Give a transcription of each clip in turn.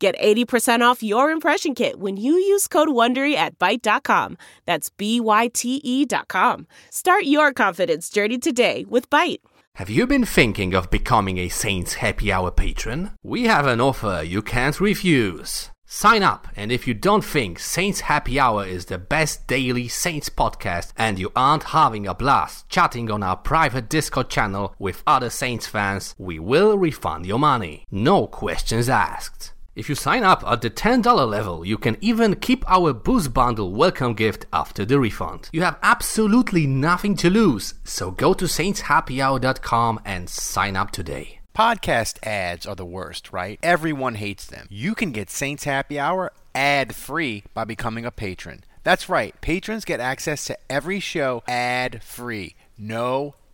Get 80% off your impression kit when you use code WONDERY at Byte.com. That's B-Y-T-E dot com. Start your confidence journey today with Byte. Have you been thinking of becoming a Saints Happy Hour patron? We have an offer you can't refuse. Sign up, and if you don't think Saints Happy Hour is the best daily Saints podcast and you aren't having a blast chatting on our private Discord channel with other Saints fans, we will refund your money. No questions asked. If you sign up at the $10 level, you can even keep our Boost Bundle welcome gift after the refund. You have absolutely nothing to lose, so go to saintshappyhour.com and sign up today. Podcast ads are the worst, right? Everyone hates them. You can get Saints Happy Hour ad free by becoming a patron. That's right, patrons get access to every show ad free. No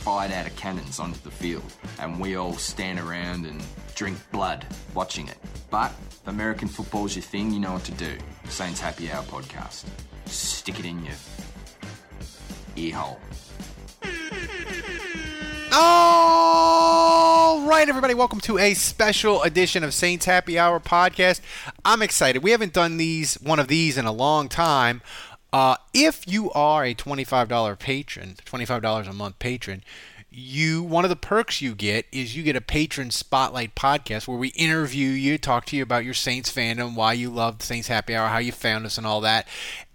fired out of cannons onto the field, and we all stand around and drink blood watching it. But if American football's your thing, you know what to do. Saints Happy Hour podcast. Stick it in your ear hole. All right, everybody, welcome to a special edition of Saints Happy Hour podcast. I'm excited. We haven't done these one of these in a long time. Uh, if you are a $25 patron, $25 a month patron, you one of the perks you get is you get a patron spotlight podcast where we interview you, talk to you about your Saints fandom, why you love Saints Happy Hour, how you found us, and all that.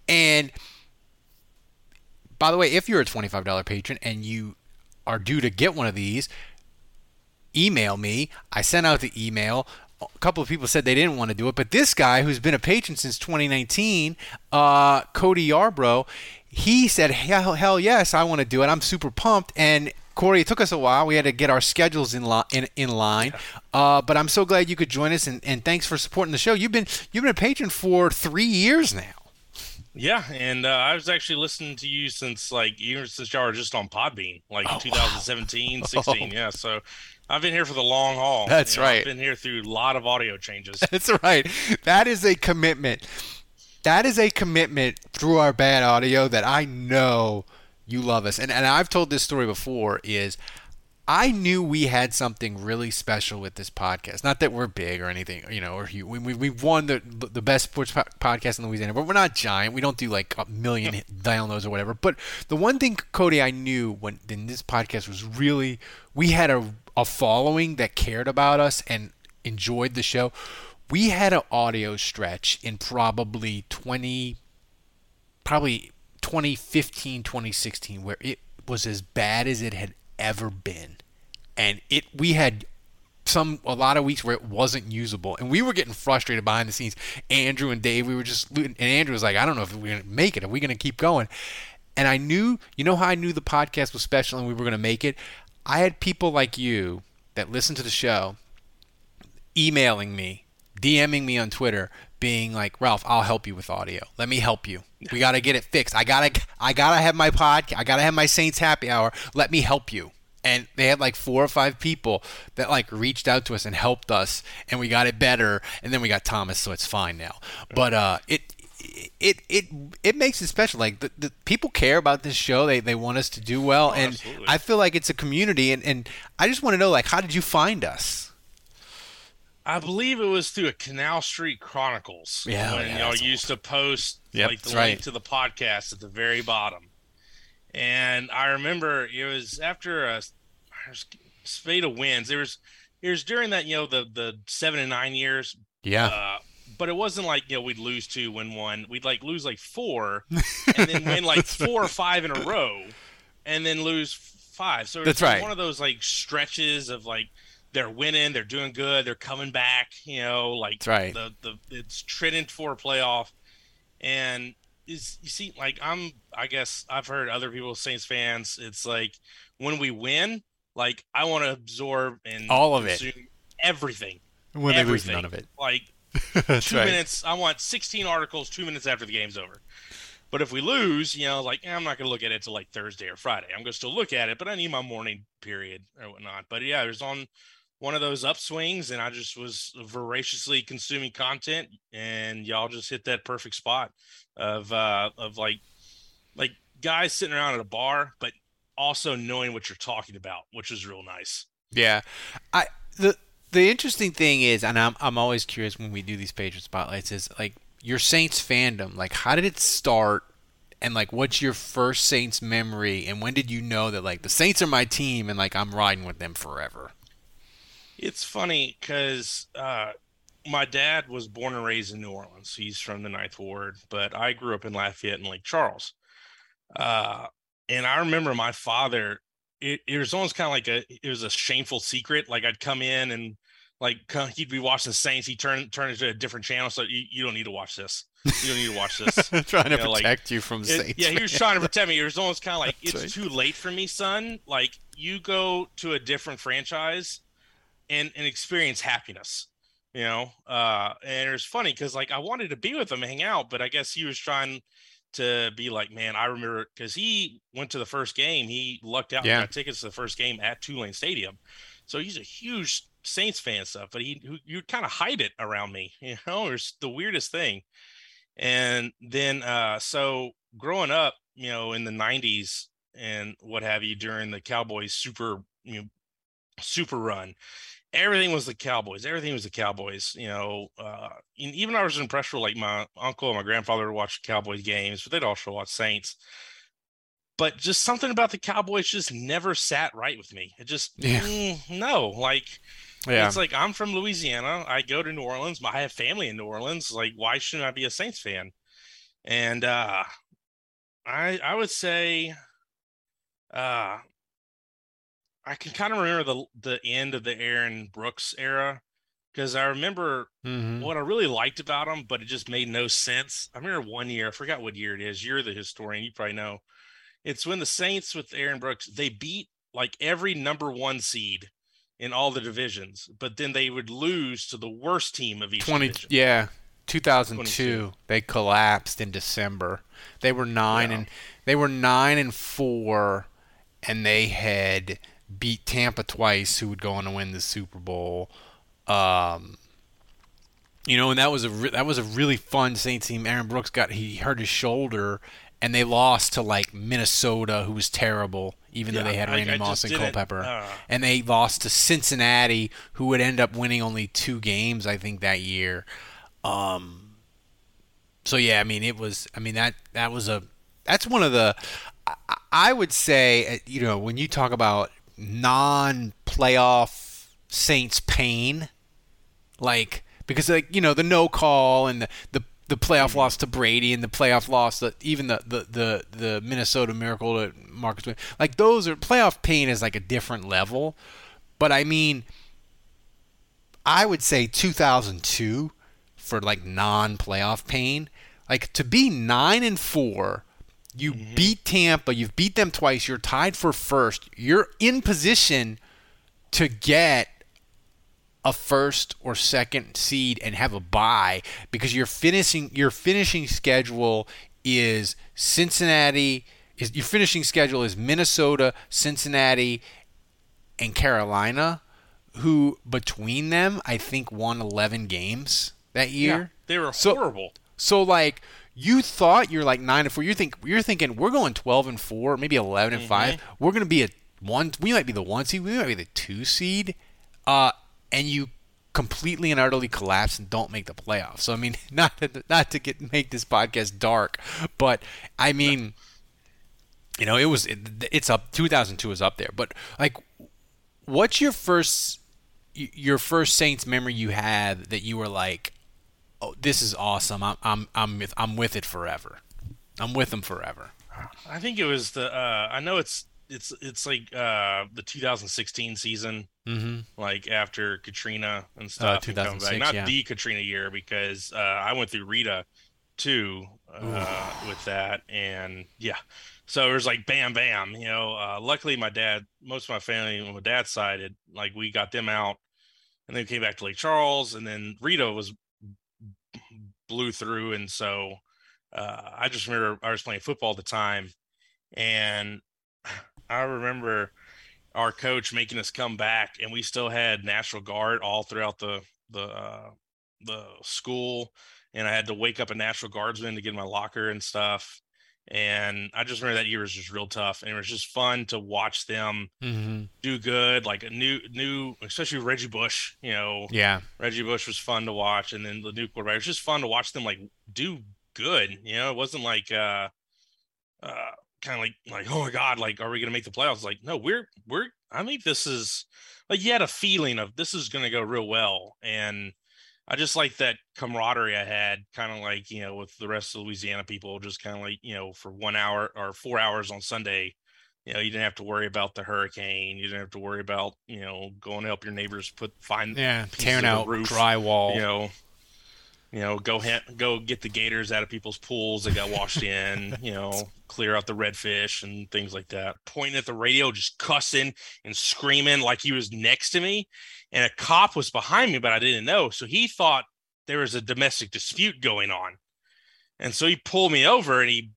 And by the way, if you're a $25 patron and you are due to get one of these, email me. I sent out the email. A couple of people said they didn't want to do it, but this guy who's been a patron since 2019, uh, Cody Yarbrough, he said, hell, hell yes, I want to do it. I'm super pumped. And Corey, it took us a while. We had to get our schedules in, li- in, in line, uh, but I'm so glad you could join us, and, and thanks for supporting the show. You've been you've been a patron for three years now. Yeah, and uh, I was actually listening to you since like even since y'all were just on Podbean, like Oh, 2017, wow. 16. Yeah, so I've been here for the long haul. That's You know, right. I've been here through a lot of audio changes. That's right. That is a commitment. That is a commitment through our bad audio that I know you love us. And and I've told this story before is I knew we had something really special with this podcast. Not that we're big or anything, you know, or huge. We, we, we won the the best sports po- podcast in Louisiana, but we're not giant. We don't do like a million downloads or whatever. But the one thing, Cody, I knew when in this podcast was really we had a a following that cared about us and enjoyed the show. We had an audio stretch in probably 20 probably 2015 2016 where it was as bad as it had ever been. And it we had some a lot of weeks where it wasn't usable. And we were getting frustrated behind the scenes. Andrew and dave we were just and andrew was like i don't know if we're going to make it are we going to keep going. And i knew you know how i knew the podcast was special and we were going to make it? I had people like you that listened to the show emailing me, DMing me on Twitter, being like, "Ralph, I'll help you with audio. Let me help you. We got to get it fixed. I got to I got to have my podcast. I got to have my Saints happy hour. Let me help you." And they had like four or five people that like reached out to us and helped us and we got it better and then we got Thomas so it's fine now. But uh it it it it makes it special. Like the, the people care about this show. They they want us to do well, and absolutely. I feel like it's a community. And, and I just want to know, like, how did you find us? I believe it was through a Canal Street Chronicles. Yeah, when yeah, y'all used to post Yep, like the link right. to the podcast at the very bottom. And I remember it was after a spate of wins. There was it was during that you know the the seven and nine years, Yeah, uh, but it wasn't like you know we'd lose two, win one. We'd like lose like four, and then win like four or five in a row, and then lose five. So it was That's right. One of those like stretches of like they're winning, they're doing good, they're coming back. You know, like That's right. the the it's trending for a playoff, and is you see like I'm I guess I've heard other people Saints fans. It's like when we win, like I want to absorb and All of it. everything. when they lose everything. none of it. Like two right. minutes. I want 16 articles two minutes after the game's over. But if we lose, you know, like eh, I'm not going to look at it till like Thursday or Friday. I'm going to still look at it, but I need my morning period or whatnot. But yeah, it was on one of those upswings, and I just was voraciously consuming content, and y'all just hit that perfect spot of uh of like like guys sitting around at a bar, but also knowing what you're talking about, which is real nice. Yeah, I the the interesting thing is, and I'm I'm always curious when we do these Patriot spotlights is like your Saints fandom. Like, how did it start? And like, what's your first Saints memory? And when did you know that like the Saints are my team and like I'm riding with them forever? It's funny because uh, my dad was born and raised in New Orleans. He's from the Ninth Ward, but I grew up in Lafayette and Lake Charles. Uh, and I remember my father. It, it was almost kind of like a it was a shameful secret. Like I'd come in and like he'd be watching the Saints. He turned turned into a different channel. So you, you don't need to watch this. You don't need to watch this. trying to You know, like, protect you from It- Saints. yeah, he was trying to protect me. It was almost kind of like That's it's right. too late for me, son. Like you go to a different franchise and and experience happiness. You know, uh, and it was funny because like I wanted to be with him and hang out, but I guess he was trying to be like, man, I remember because he went to the first game. He lucked out Yeah. and got tickets to the first game at Tulane Stadium. So he's a huge Saints fan stuff, but he you kind of hide it around me. You know, it's the weirdest thing. And then uh so growing up, you know, in the 90s and what have you during the Cowboys super you know super run, everything was the Cowboys. Everything was the Cowboys, you know. Uh even I was impressed with like my uncle and my grandfather watched watch Cowboys games, but they'd also watch Saints. But just something about the Cowboys just never sat right with me. It just Yeah. mm, no, like yeah. it's like I'm from Louisiana. I go to New Orleans. I have family in New Orleans. Like, why shouldn't I be a Saints fan? And uh I I would say uh I can kind of remember the the end of the Aaron Brooks era because I remember Mhm. what I really liked about him, but it just made no sense. I remember one year, I forgot what year it is. You're the historian, you probably know. It's when the Saints with Aaron Brooks, they beat like every number one seed in all the divisions, but then they would lose to the worst team of each 20 division. yeah 2002 22. they collapsed in december they were 9 Yeah. and they were 9 and 4 and they had beat tampa twice who would go on to win the super bowl um you know and that was a re- that was a really fun saints team aaron brooks got he hurt his shoulder and they lost to like minnesota who was terrible even though they had randy I moss and culpepper uh, and they lost to Cincinnati, who would end up winning only two games, I think, that year. Um, so yeah, I mean, it was. I mean that that was a. That's one of the. I, I would say, uh, you know, when you talk about non-playoff Saints pain, like because like you know the no call and the the, the playoff mm-hmm. loss to Brady and the playoff loss that even the, the the the Minnesota Miracle to Marcus like those are playoff pain is like a different level, but I mean, I would say 2002 for like non-playoff pain, like to be nine and four. You mm-hmm. beat Tampa. You've beat them twice. You're tied for first. You're in position to get a first or second seed and have a bye because your finishing your finishing schedule is Cincinnati is your finishing schedule is Minnesota, Cincinnati, and Carolina, who between them I think won 11 games that year. Yeah, they were So- horrible. So like you thought you're like nine and four. You think you're thinking we're going twelve and four, maybe eleven and five. We're going to be a one. We might be the one seed. We might be the two seed. Uh, and you completely and utterly collapse and don't make the playoffs. So I mean, not to, not to get make this podcast dark, but I mean, you know, it was it, it's up. 2002 is up there, but like, what's your first your first Saints memory you had that you were like, oh, this is awesome. I'm I'm I'm with, I'm with it forever. I'm with them forever. I think it was the. Uh, I know it's it's it's like uh, the 2016 season, mm-hmm. like after Katrina and stuff. Uh, 2006, Not yeah. the Katrina year because uh, I went through Rita too uh, with that, and yeah. So it was like bam, bam. You know, uh, luckily my dad, most of my family on my dad's side, had, like we got them out, and then came back to Lake Charles, and then Rita was blew through, and so uh, I just remember I was playing football at the time, and I remember our coach making us come back, and we still had National Guard all throughout the the uh, the school, and I had to wake up a National Guardsman to get in my locker and stuff. And I just remember that year was just real tough, and it was just fun to watch them Mm-hmm. do good. Like a new new, especially Reggie Bush. You know, Yeah. Reggie Bush was fun to watch, and then the new quarterback. It was just fun to watch them like do good. You know, it wasn't like uh, uh, kind of like like oh my god, like are we gonna make the playoffs? Like no, we're we're. I think this is like you had a feeling of this is gonna go real well, and I just like that camaraderie I had, kind of like you know with the rest of Louisiana people, just kind of like you know for one hour or four hours on Sunday. You know, you didn't have to worry about the hurricane. You didn't have to worry about, you know, going to help your neighbors put find Yeah. Tearing out roof, drywall. you know you know go ha- go get the gators out of people's pools that got washed in you know clear out the redfish and things like that pointing at the radio just cussing and screaming like he was next to me and a cop was behind me but i didn't know so he thought there was a domestic dispute going on and so he pulled me over and he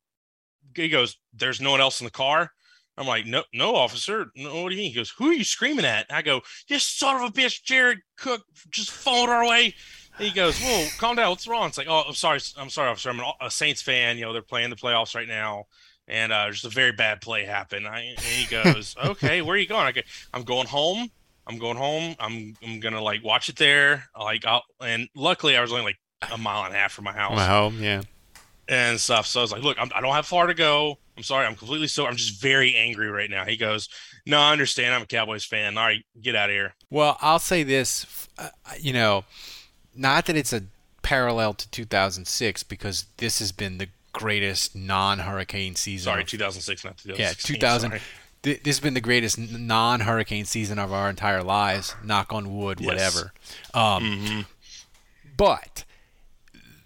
he goes there's no one else in the car I'm like, no, no, officer. No, what do you mean? He goes, who are you screaming at? I go, you son of a bitch, Jared Cook, just followed our way. He goes, "Whoa, calm down. What's wrong?" It's like, "Oh, I'm sorry. I'm sorry, officer. I'm a Saints fan. You know, they're playing the playoffs right now, and uh, just a very bad play happened." I, and he goes, "Okay, where are you going?" I go, "I'm going home. I'm going home. I'm I'm gonna like watch it there. Like, I'll." And luckily, I was only like a mile and a half from my house My home. Yeah. and stuff. So I was like, "Look, I'm, I don't have far to go. I'm sorry. I'm completely so. I'm just very angry right now." He goes, "No, I understand. I'm a Cowboys fan. All right, get out of here." Well, I'll say this, uh, you know, not that it's a parallel to 2006 because this has been the greatest non-hurricane season. Sorry, of- 2006, not 2016. yeah, 2000. sorry. Th- this has been the greatest non-hurricane season of our entire lives. Knock on wood, Yes. whatever. Um, Mhm. But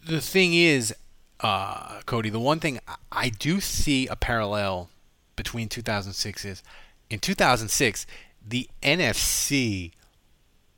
the thing is, uh, Cody, the one thing I- I do see a parallel between 2006 is in 2006, the NFC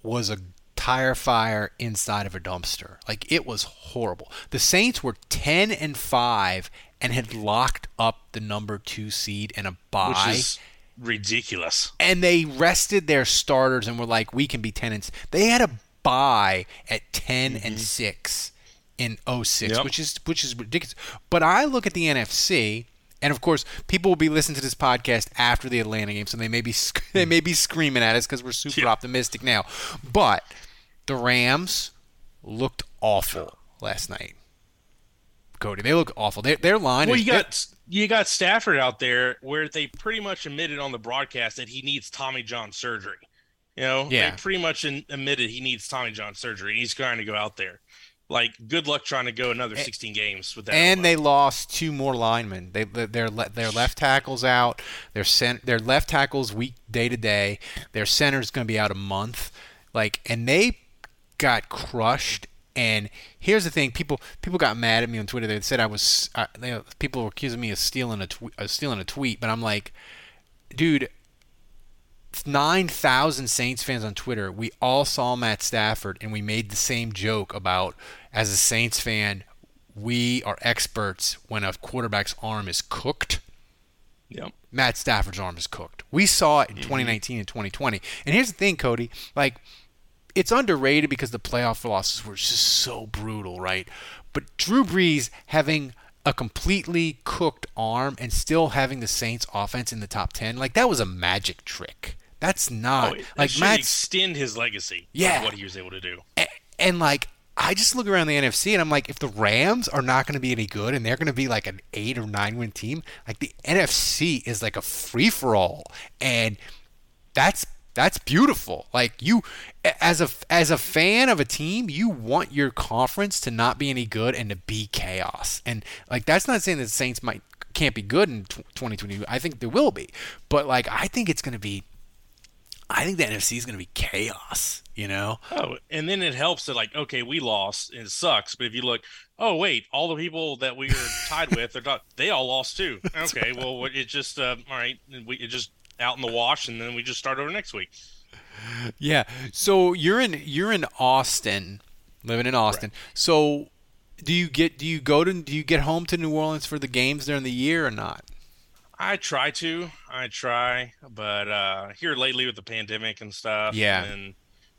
was a tire fire inside of a dumpster. Like it was horrible. The Saints were 10 and 5 and had locked up the number 2 seed and a bye which is ridiculous. and they rested their starters and were like, we can be tenants. They had a bye at 10 mm-hmm. and 6 in 06, Yep. which is which is ridiculous. But I look at the NFC and of course, people will be listening to this podcast after the Atlanta game, so they may be they may be screaming at us because we're super Yeah. optimistic now. But the Rams looked awful last night. Cody, they look awful. Their, their line Well, is you got you got Stafford out there where they pretty much admitted on the broadcast that he needs Tommy John surgery. You know, Yeah. they pretty much admitted he needs Tommy John surgery. and He's trying to go out there. Like, good luck trying to go another 16 games with that. and they lost two more linemen. They their their left tackles out. Their cent- their left tackles week day to day. Their center's going to be out a month. Like and they got crushed. And here's the thing: people people got mad at me on Twitter. They said I was uh, they, people were accusing me of stealing a tw- uh, stealing a tweet. But I'm like, dude, nine thousand Saints fans on Twitter. We all saw Matt Stafford, and we made the same joke about as a Saints fan, we are experts when a quarterback's arm is cooked. Yep. Matt Stafford's arm is cooked. We saw it in 2019 and 2020. And here's the thing, Cody, like it's underrated because the playoff losses were just so brutal, right? But Drew Brees having a completely cooked arm and still having the Saints offense in the top 10, like that was a magic trick. That's not Oh, like Matt extend his legacy. Yeah. what he was able to do. and, and like I just look around the NFC and I'm like, if the Rams are not going to be any good and they're going to be like an eight or nine win team, like the NFC is like a free for all, and that's that's beautiful. Like you, as a as a fan of a team, you want your conference to not be any good and to be chaos. And like that's not saying that the Saints might can't be good in 2022. I think they will be, but like I think it's going to be. I think the NFC is going to be chaos. You know. Oh, and then it helps that like, okay, we lost and it sucks. But if you look, oh wait, all the people that we were tied with, they're not, they all lost too. Okay, well, it just uh, all right, we it just out in the wash, and then we just start over next week. Yeah. So you're in you're in Austin, living in Austin. So do you get do you go to do you get home to New Orleans for the games during the year or not? I try to, I try, but uh here lately with the pandemic and stuff, Yeah. and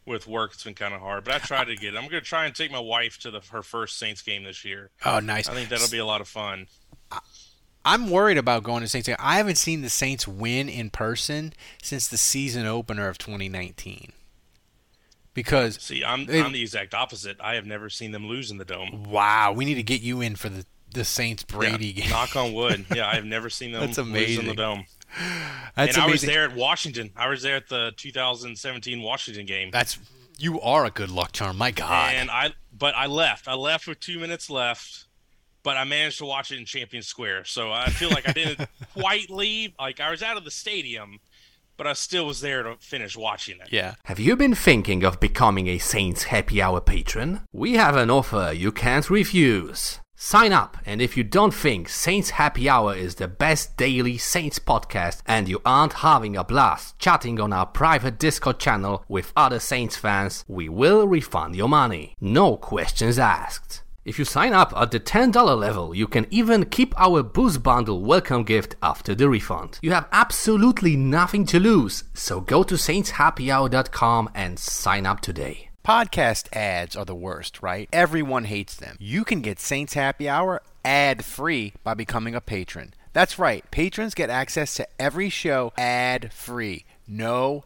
with work, it's been kind of hard. But I try to get. I'm going to try and take my wife to the her first Saints game this year. Oh, nice. I think that'll be a lot of fun. I'm worried about going to Saints. I haven't seen the Saints win in person since the season opener of 2019. Because See, I'm They- I'm the exact opposite. I have never seen them lose in the dome. wow, we need to get you in for the the Saints Brady Yeah, game. knock on wood. Yeah, I've never seen them That's lose in the dome. That's and I was there at Washington. I was there at the 2017 Washington game. That's you are a good luck charm. My God. and I but I left. I left with 2 minutes left. But I managed to watch it in Champion Square. So I feel like I didn't quite leave. Like I was out of the stadium, but I still was there to finish watching it. yeah. Have you been thinking of becoming a Saints Happy Hour patron? We have an offer you can't refuse. Sign up, and if you don't think Saints Happy Hour is the best daily Saints podcast and you aren't having a blast chatting on our private Discord channel with other Saints fans, we will refund your money. No questions asked. If you sign up at the $10 level, you can even keep our Boost Bundle welcome gift after the refund. You have absolutely nothing to lose, so go to saintshappyhour.com and sign up today. Podcast ads are the worst, right? Everyone hates them. You can get Saints Happy Hour ad free by becoming a patron. That's right, patrons get access to every show ad free. No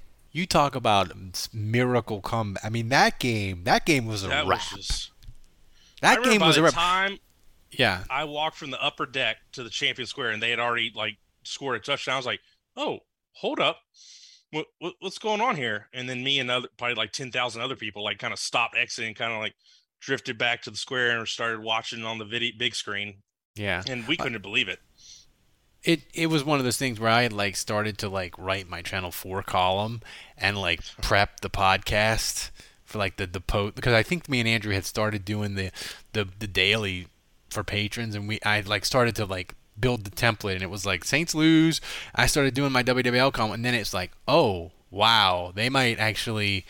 You talk about miracle come. I mean, that game, that game was a That wrap. was just that game by was a the wrap. time yeah. I walked from the upper deck to the champion square, and they had already like scored a touchdown. I was like, "Oh, hold up, what, what what's going on here?" And then me and other probably like ten thousand other people like kind of stopped exiting, kind of like drifted back to the square and started watching on the video big screen, Yeah. and we couldn't believe it. It it was one of those things where I had like started to like write my channel 4 column and like prep the podcast for like the the post because I think me and Andrew had started doing the the the daily for patrons and we I like started to like build the template and it was like Saints lose. I started doing my WWL column and then it's like, "Oh, wow, they might actually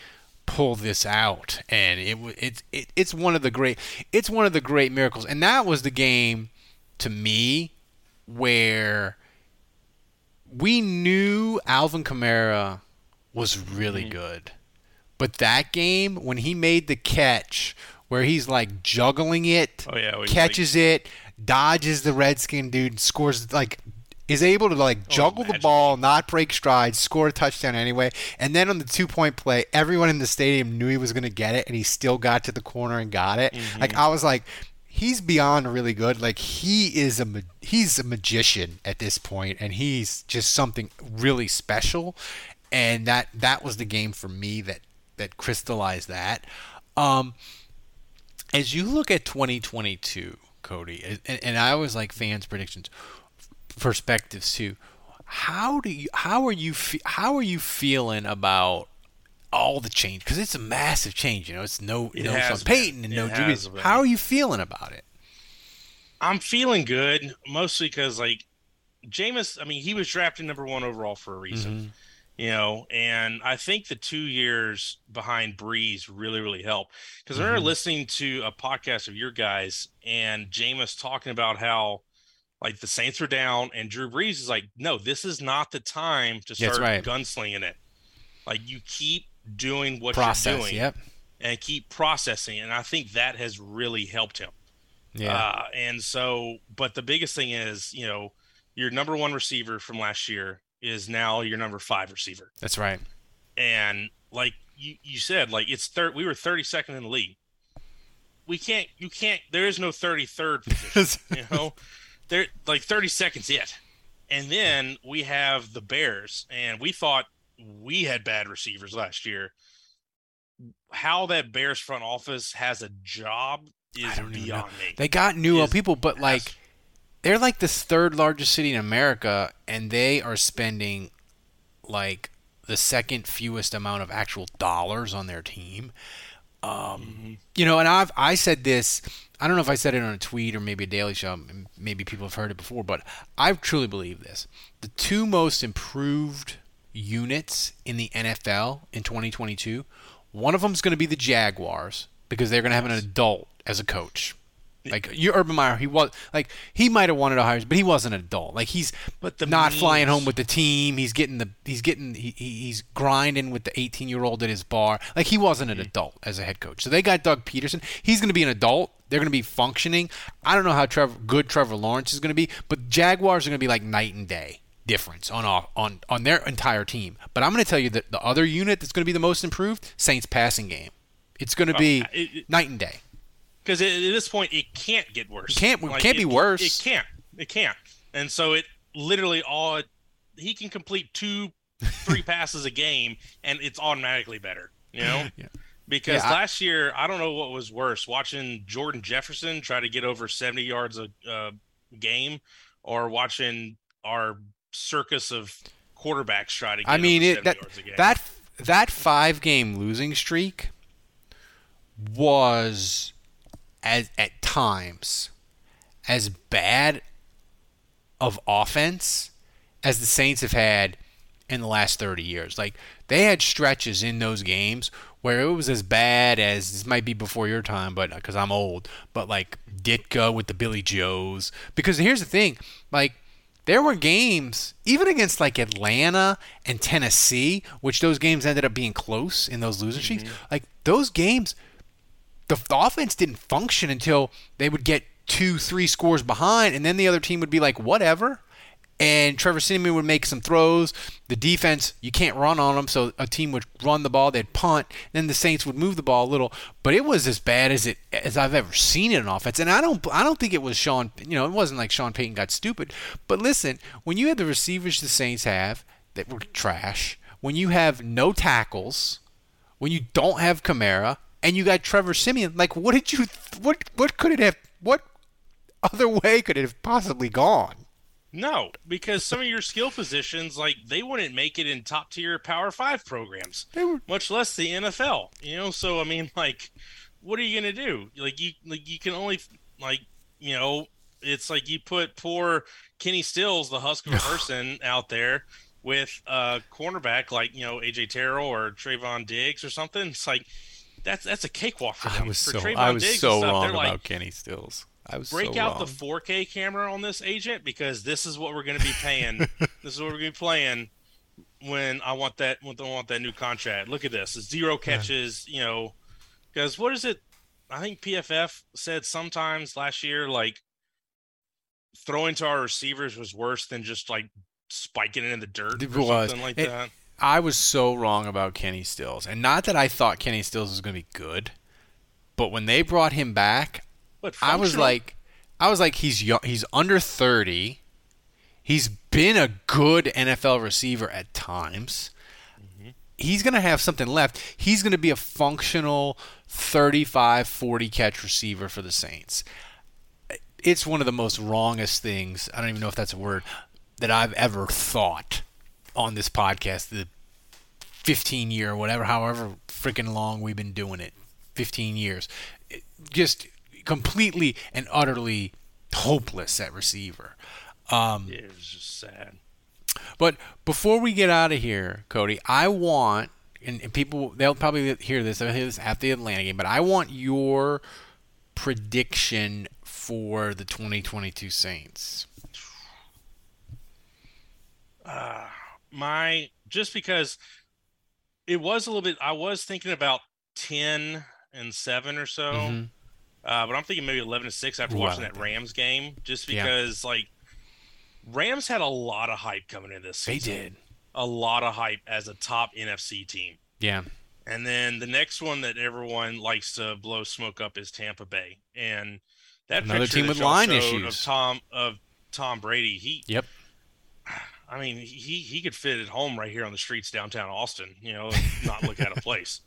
pull this out." And it it's it, it's one of the great it's one of the great miracles. And that was the game to me where we knew Alvin Kamara was really mm-hmm. good. But that game, when he made the catch, where he's like juggling it, Oh, yeah, we- catches it, dodges the Redskin dude, scores like is able to like oh, juggle the ball, not break strides, score a touchdown anyway. And then on the two point play, everyone in the stadium knew he was going to get it, and he still got to the corner and got it. Mm-hmm. Like I was like, he's beyond really good. Like he is a he's a magician at this point, and he's just something really special. And that that was the game for me that that crystallized that. Um, as you look at 2022, Cody, and, and I always like fans' predictions, perspectives too. How do you? How are you? How are you feeling about all the change? Because it's a massive change. You know, it's no It no Sean. Payton and It no Drew has Brees. been. How are you feeling about it? I'm feeling good, mostly because like Jameis. I mean, he was drafted number one overall for a reason. Mm-hmm. You know, and I think the two years behind Brees really, really helped. Because I remember Mm-hmm. listening to a podcast of your guys and Jameis talking about how like the Saints were down, and Drew Brees is like, no, this is not the time to start right. gunslinging it. Like you keep doing what Process. you're doing Yep. and keep processing, and I think that has really helped him. Yeah. Uh, and so, but the biggest thing is, you know, your number one receiver from last year is now your number five receiver. That's right. And like you, you said, like it's third, we were 32nd in the league. We can't, you can't, there is no 33rd position, you know, there like 30 seconds it. And then we have the Bears, and we thought we had bad receivers last year. How that Bears front office has a job is beyond me. They got new people, but like they're like the third largest city in America, and they are spending like the second fewest amount of actual dollars on their team. Um, You know, and I've I said this. I don't know if I said it on a tweet or maybe a daily show. Maybe people have heard it before, but I truly believe this: the two most improved units in the NFL in 2022. One of them is going to be the Jaguars because they're going to have an adult as a coach. Like you, Urban Meyer, he was like he might have wanted to hire, but he wasn't an adult. Like he's But the not flying home with the team. He's getting the he's getting he, he- he's grinding with the 18 year old at his bar. Like he wasn't an adult as a head coach. So they got Doug Pederson. He's going to be an adult. They're going to be functioning. I don't know how Trevor good Trevor Lawrence is going to be, but Jaguars are going to be like night and day difference on on on their entire team. But I'm going to tell you that the other unit that's going to be the most improved, Saints passing game. It's going to be it- it- night and day. because at, this point it can't get worse. It can't- it can't be worse. It, can't. It can't. And so it literally all he can complete two, three passes a game, and it's automatically better. You know. Yeah. Because Yeah, I- last year, I don't know what was worse: watching Jordan Jefferson try to get over seventy yards a uh, game, or watching our circus of quarterbacks try to. Get I mean, it that yards a game. that that five game losing streak was as at times as bad of offense as the Saints have had in the last 30 years. Like they had stretches in those games where it was as bad as this might be before your time, but uh, because I'm old, but like Ditka with the Billy Joes. Because here's the thing, like there were games even against like Atlanta and Tennessee, which those games ended up being close in those losing streaks. Mm-hmm. Like those games, the, the offense didn't function until they would get two, three scores behind, and then the other team would be like, whatever. And Trevor Siemian would make some throws. The defense, you can't run on them, so a team would run the ball, they'd punt. Then the Saints would move the ball a little, but it was as bad as it as I've ever seen in offense. And I don't, I don't think it was Sean. You know, it wasn't like Sean Payton got stupid. But listen, when you had the receivers the Saints have that were trash, when you have no tackles, when you don't have Kamara and you got Trevor Siemian, like what did you what what could it have what other way could it have possibly gone? No, because some of your skill positions, like they wouldn't make it in top tier Power Five programs, They were- much less the NFL. You know, so I mean, like, what are you gonna do? Like you, like you can only, like, you know, it's like you put poor Kenny Stills, the husk of a person, out there with a cornerback like you know AJ Terrell or Trevon Diggs or something. It's like that's that's a cakewalk for them. for Trevon Diggs and stuff, they're like, Kenny Stills. I was break out the 4K camera on this agent because this is what we're going to be paying. this is what we're going to be playing when I want that when I want that new contract. Look at this, zero catches. You know, because what is it? I think PFF said sometimes last year like throwing to our receivers was worse than just like spiking it in the dirt It or was. something like It- that. I was so wrong about Kenny Stills, and not that I thought Kenny Stills was going to be good, but when they brought him back, But I was like, I was like, he's young, he's under thirty. He's been a good NFL receiver at times. Mm-hmm. He's going to have something left. He's going to be a functional 35 40 catch receiver for the Saints. It's one of the most wrongest things, I don't even know if that's a word, that I've ever thought on this podcast. The 15 year, whatever, however freaking long we've been doing it, 15 years. It- just completely and utterly hopeless at receiver. Um, Yeah, it was just sad. But before we get out of here, Cody, I want, and, and people, they'll probably hear this, they'll hear this after the Atlanta game, but I want your prediction for the 2022 Saints. Uh, My just because it was a little bit. I was thinking about ten and seven or so, Mhm. Uh, but I'm thinking maybe eleven to six after watching that. Rams game. Just Yeah. because like Rams had a lot of hype coming in this They did. a lot of hype as a top NFC team. Yeah. And then the next one that everyone likes to blow smoke up is Tampa Bay. And that Another team with line issues. of Tom of Tom Brady, he Yep. I mean, he he could fit at home right here on the streets downtown Austin, you know, not look out of place.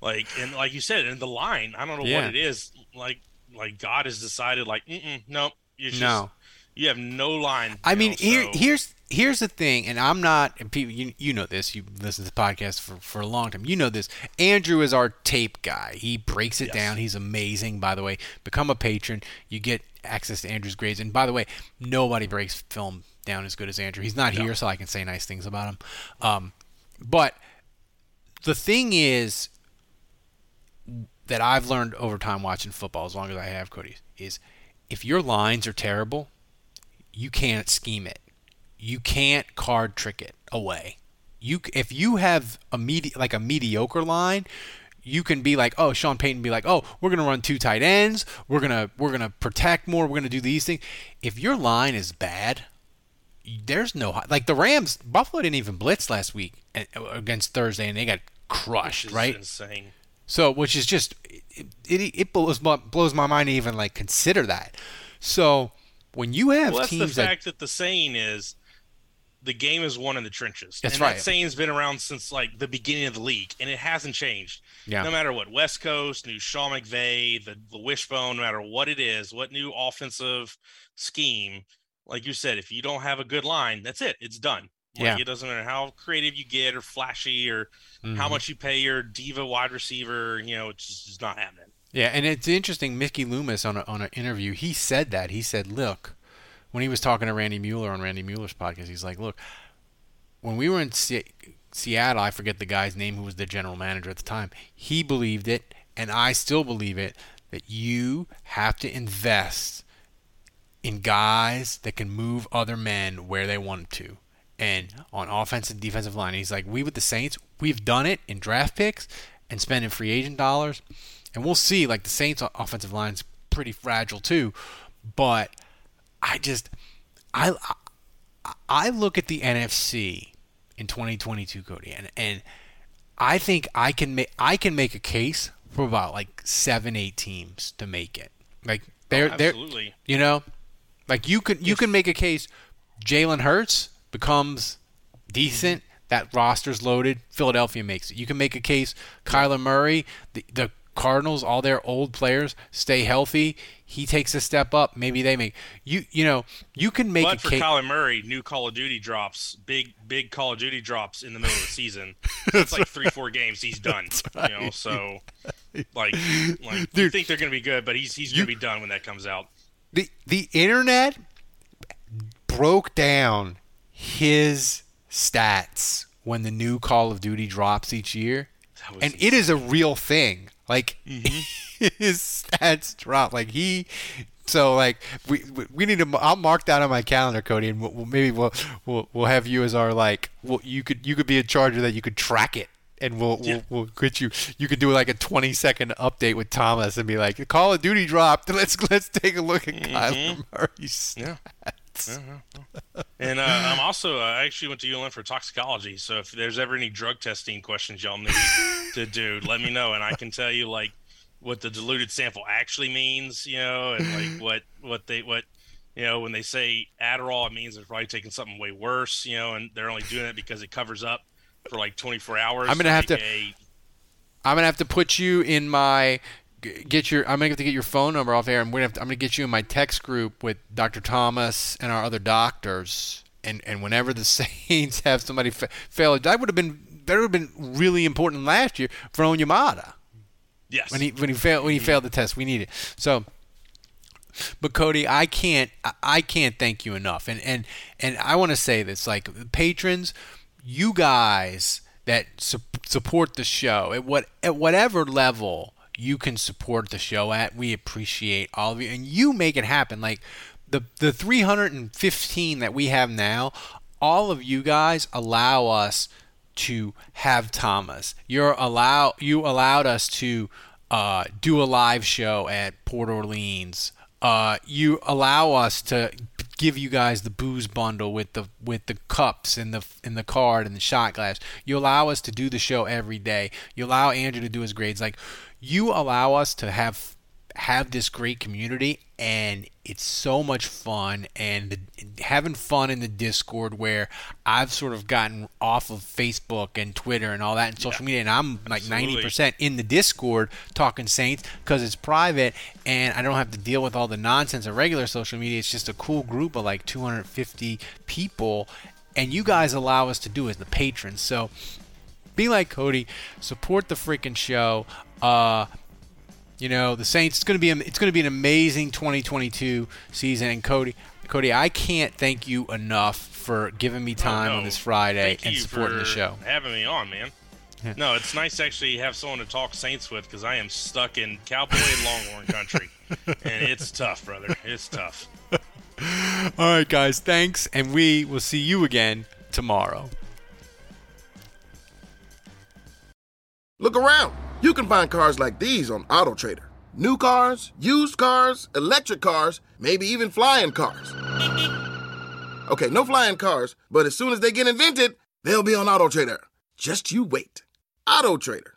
Like and like you said, in the line, I don't know Yeah. what it is. Like like God has decided, like, mm nope, just, No. you have no line. I mean, know, here so- here's here's the thing, and I'm not. And people, you you know this. You listen to the podcast for for a long time. You know this. Andrew is our tape guy. He breaks it Yes. down. He's amazing. By the way, become a patron. You get access to Andrew's grades. And by the way, nobody breaks film down as good as Andrew. He's not here, so I can say nice things about him. Um, but the thing is that I've learned over time watching football, as long as I have, Cody, is if your lines are terrible, you can't scheme it. You can't card trick it away. You if you have a medi- like a mediocre line, you can be like, oh, Sean Payton be like, oh, we're gonna run two tight ends. We're gonna we're gonna protect more. We're gonna do these things. If your line is bad, there's no like the Rams. Buffalo didn't even blitz last week uh, against Thursday, and they got crushed. Right. insane. So, which is just it, it, it blows my, blows my mind to even like consider that. So, when you have Well, that's the teams that fact that the saying is the game is won in the trenches. That's and right. That saying's been around since like the beginning of the league, and it hasn't changed. Yeah. No matter what, West Coast, new Sean McVay, the, the wishbone, no matter what it is, what new offensive scheme, like you said, if you don't have a good line, that's it. It's done. Like, Yeah. It doesn't matter how creative you get or flashy or how Mhm. much you pay your diva wide receiver. You know, it's just it's not happening. Yeah, and it's interesting. Mickey Loomis on a, on an interview, he said that. He said, "Look, when he was talking to Randy Mueller on Randy Mueller's podcast, he's like, look, when we were in Se- Seattle, I forget the guy's name who was the general manager at the time. He believed it, and I still believe it that you have to invest in guys that can move other men where they want to." And on offensive and defensive line, he's like, we with the Saints, we've done it in draft picks and spending free agent dollars and we'll see. Like the Saints' offensive line's pretty fragile too, but I just I I, look at the NFC in 2022, Cody, and and I think I can make I can make a case for about like seven, eight teams to make it. Like oh, they're they're you know, like you can you can make a case. Jalen Hurts becomes decent. That roster's loaded. Philadelphia makes it. You can make a case. Kyler Murray, the, the Cardinals, all their old players stay healthy. He takes a step up. Maybe they make you. You know, you can make But a for case. Kyler Murray, new Call of Duty drops, big big Call of Duty drops in the middle of the season. It's like three four games, he's done. You know, so like like you Dude. think they're gonna be good, but he's he's You- gonna be done when that comes out. the the internet broke down his stats when the new Call of Duty drops each year, and it is a real thing. Like Mm-hmm. his stats drop. Like he. So like we we- need to. I'll mark that on my calendar, Cody, and we'll, we'll- maybe we'll, we'll we'll have you as our like. Well, you could you could be in charge of that. You could track it, and we'll Yeah. we'll, we'll get you. You could do like a twenty second update with Thomas and be like, Call of Duty dropped. Let's let's take a look at Kyler Murray's. Mm-hmm. Yeah. And uh, I'm also uh, I actually went to ULM for toxicology, so if there's ever any drug testing questions y'all need to do, let me know, and I can tell you like what the diluted sample actually means, you know, and like what what they what you know when they say Adderall, it means they're probably taking something way worse, you know, and they're only doing it because it covers up for like 24 hours. I'm gonna have to- I'm gonna have to put you in my get your. I'm gonna have to get your phone number off air. I'm gonna have to, I'm gonna get you in my text group with Dr. Thomas and our other doctors. And and whenever the Saints have somebody fa- fail, that would have been that would have been really important last year for Onyemata Yes. when he when he failed when he mm-hmm. failed the test. We need it. So but Cody, I can't I can't thank you enough. And and and I want to say this like patrons, you guys that su- support the show at what at whatever level you can support the show at, we appreciate all of you and you make it happen. Like the the 315 that we have now, all of you guys allow us to have Thomas. You're allow you allowed us to uh, do a live show at Port Orleans. Uh, you allow us to give you guys the booze bundle with the with the cups and the in the card and the shot glass. You allow us to do the show every day. You allow Andrew to do his grades. Like you allow us to have have this great community and it's so much fun and the, having fun in the discord where i've sort of gotten off of facebook and twitter and all that and social yeah, media and i'm like absolutely. 90% in the discord talking saints because it's private and i don't have to deal with all the nonsense of regular social media. It's just a cool group of like 250 people and you guys allow us to do as the patrons. So be like cody support the freaking show uh, you know, the Saints. It's going to be it's to be an amazing 2022 season. And Cody, Cody, I can't thank you enough for giving me time oh, no. on this Friday thank and supporting the show. Having me on, man. Yeah. No, it's nice to actually have someone to talk Saints with because I am stuck in cowboy and longhorn country, and it's tough, brother. It's tough. All right, guys. Thanks, and we will see you again tomorrow. Look around. You can find cars like these on AutoTrader. New cars, used cars, electric cars, maybe even flying cars. Okay, no flying cars, but as soon as they get invented, they'll be on AutoTrader. Just you wait. AutoTrader.